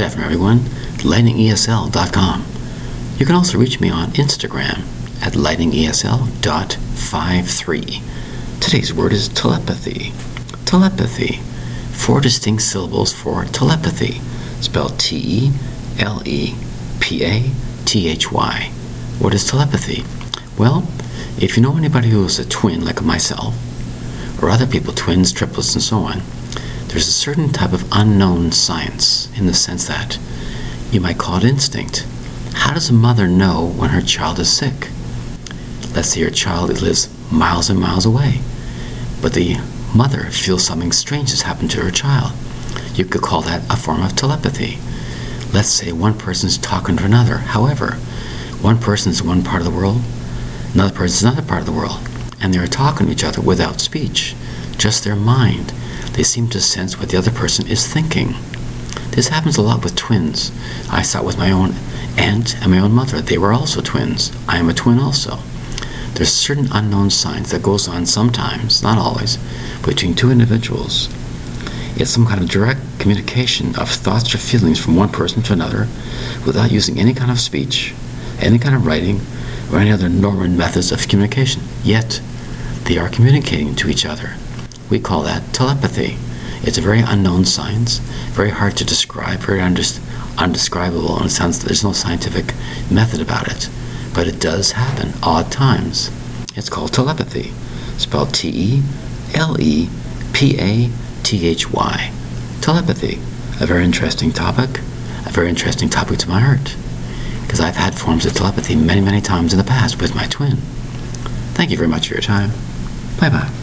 Good afternoon, everyone. LightningESL.com. You can also reach me on Instagram at lightningesl.53. Today's word is telepathy. Telepathy. Four distinct syllables for telepathy, spelled T E L E P A T H Y. What is telepathy? Well, if you know anybody who is a twin like myself, or other people, twins, triplets, and so on, there's a certain type of unknown science in the sense that you might call it instinct. How does a mother know when her child is sick? Let's say your child lives miles and miles away, but the mother feels something strange has happened to her child. You could call that a form of telepathy. Let's say one person's talking to another. However, one person's in one part of the world, another person's in another part of the world, and they are talking to each other without speech, just their mind. They seem to sense what the other person is thinking. This happens a lot with twins. I saw it with my own aunt and my own mother. They were also twins. I am a twin also. There's certain unknown signs that goes on sometimes, not always, between two individuals. It's some kind of direct communication of thoughts or feelings from one person to another without using any kind of speech, any kind of writing, or any other normal methods of communication. Yet, they are communicating to each other. We call that telepathy. It's a very unknown science, very hard to describe, very undescribable in the sense that there's no scientific method about it. But it does happen odd times. It's called telepathy, spelled T E L E P A T H Y. Telepathy, a very interesting topic, a very interesting topic to my heart, because I've had forms of telepathy many, many times in the past with my twin. Thank you very much for your time. Bye bye.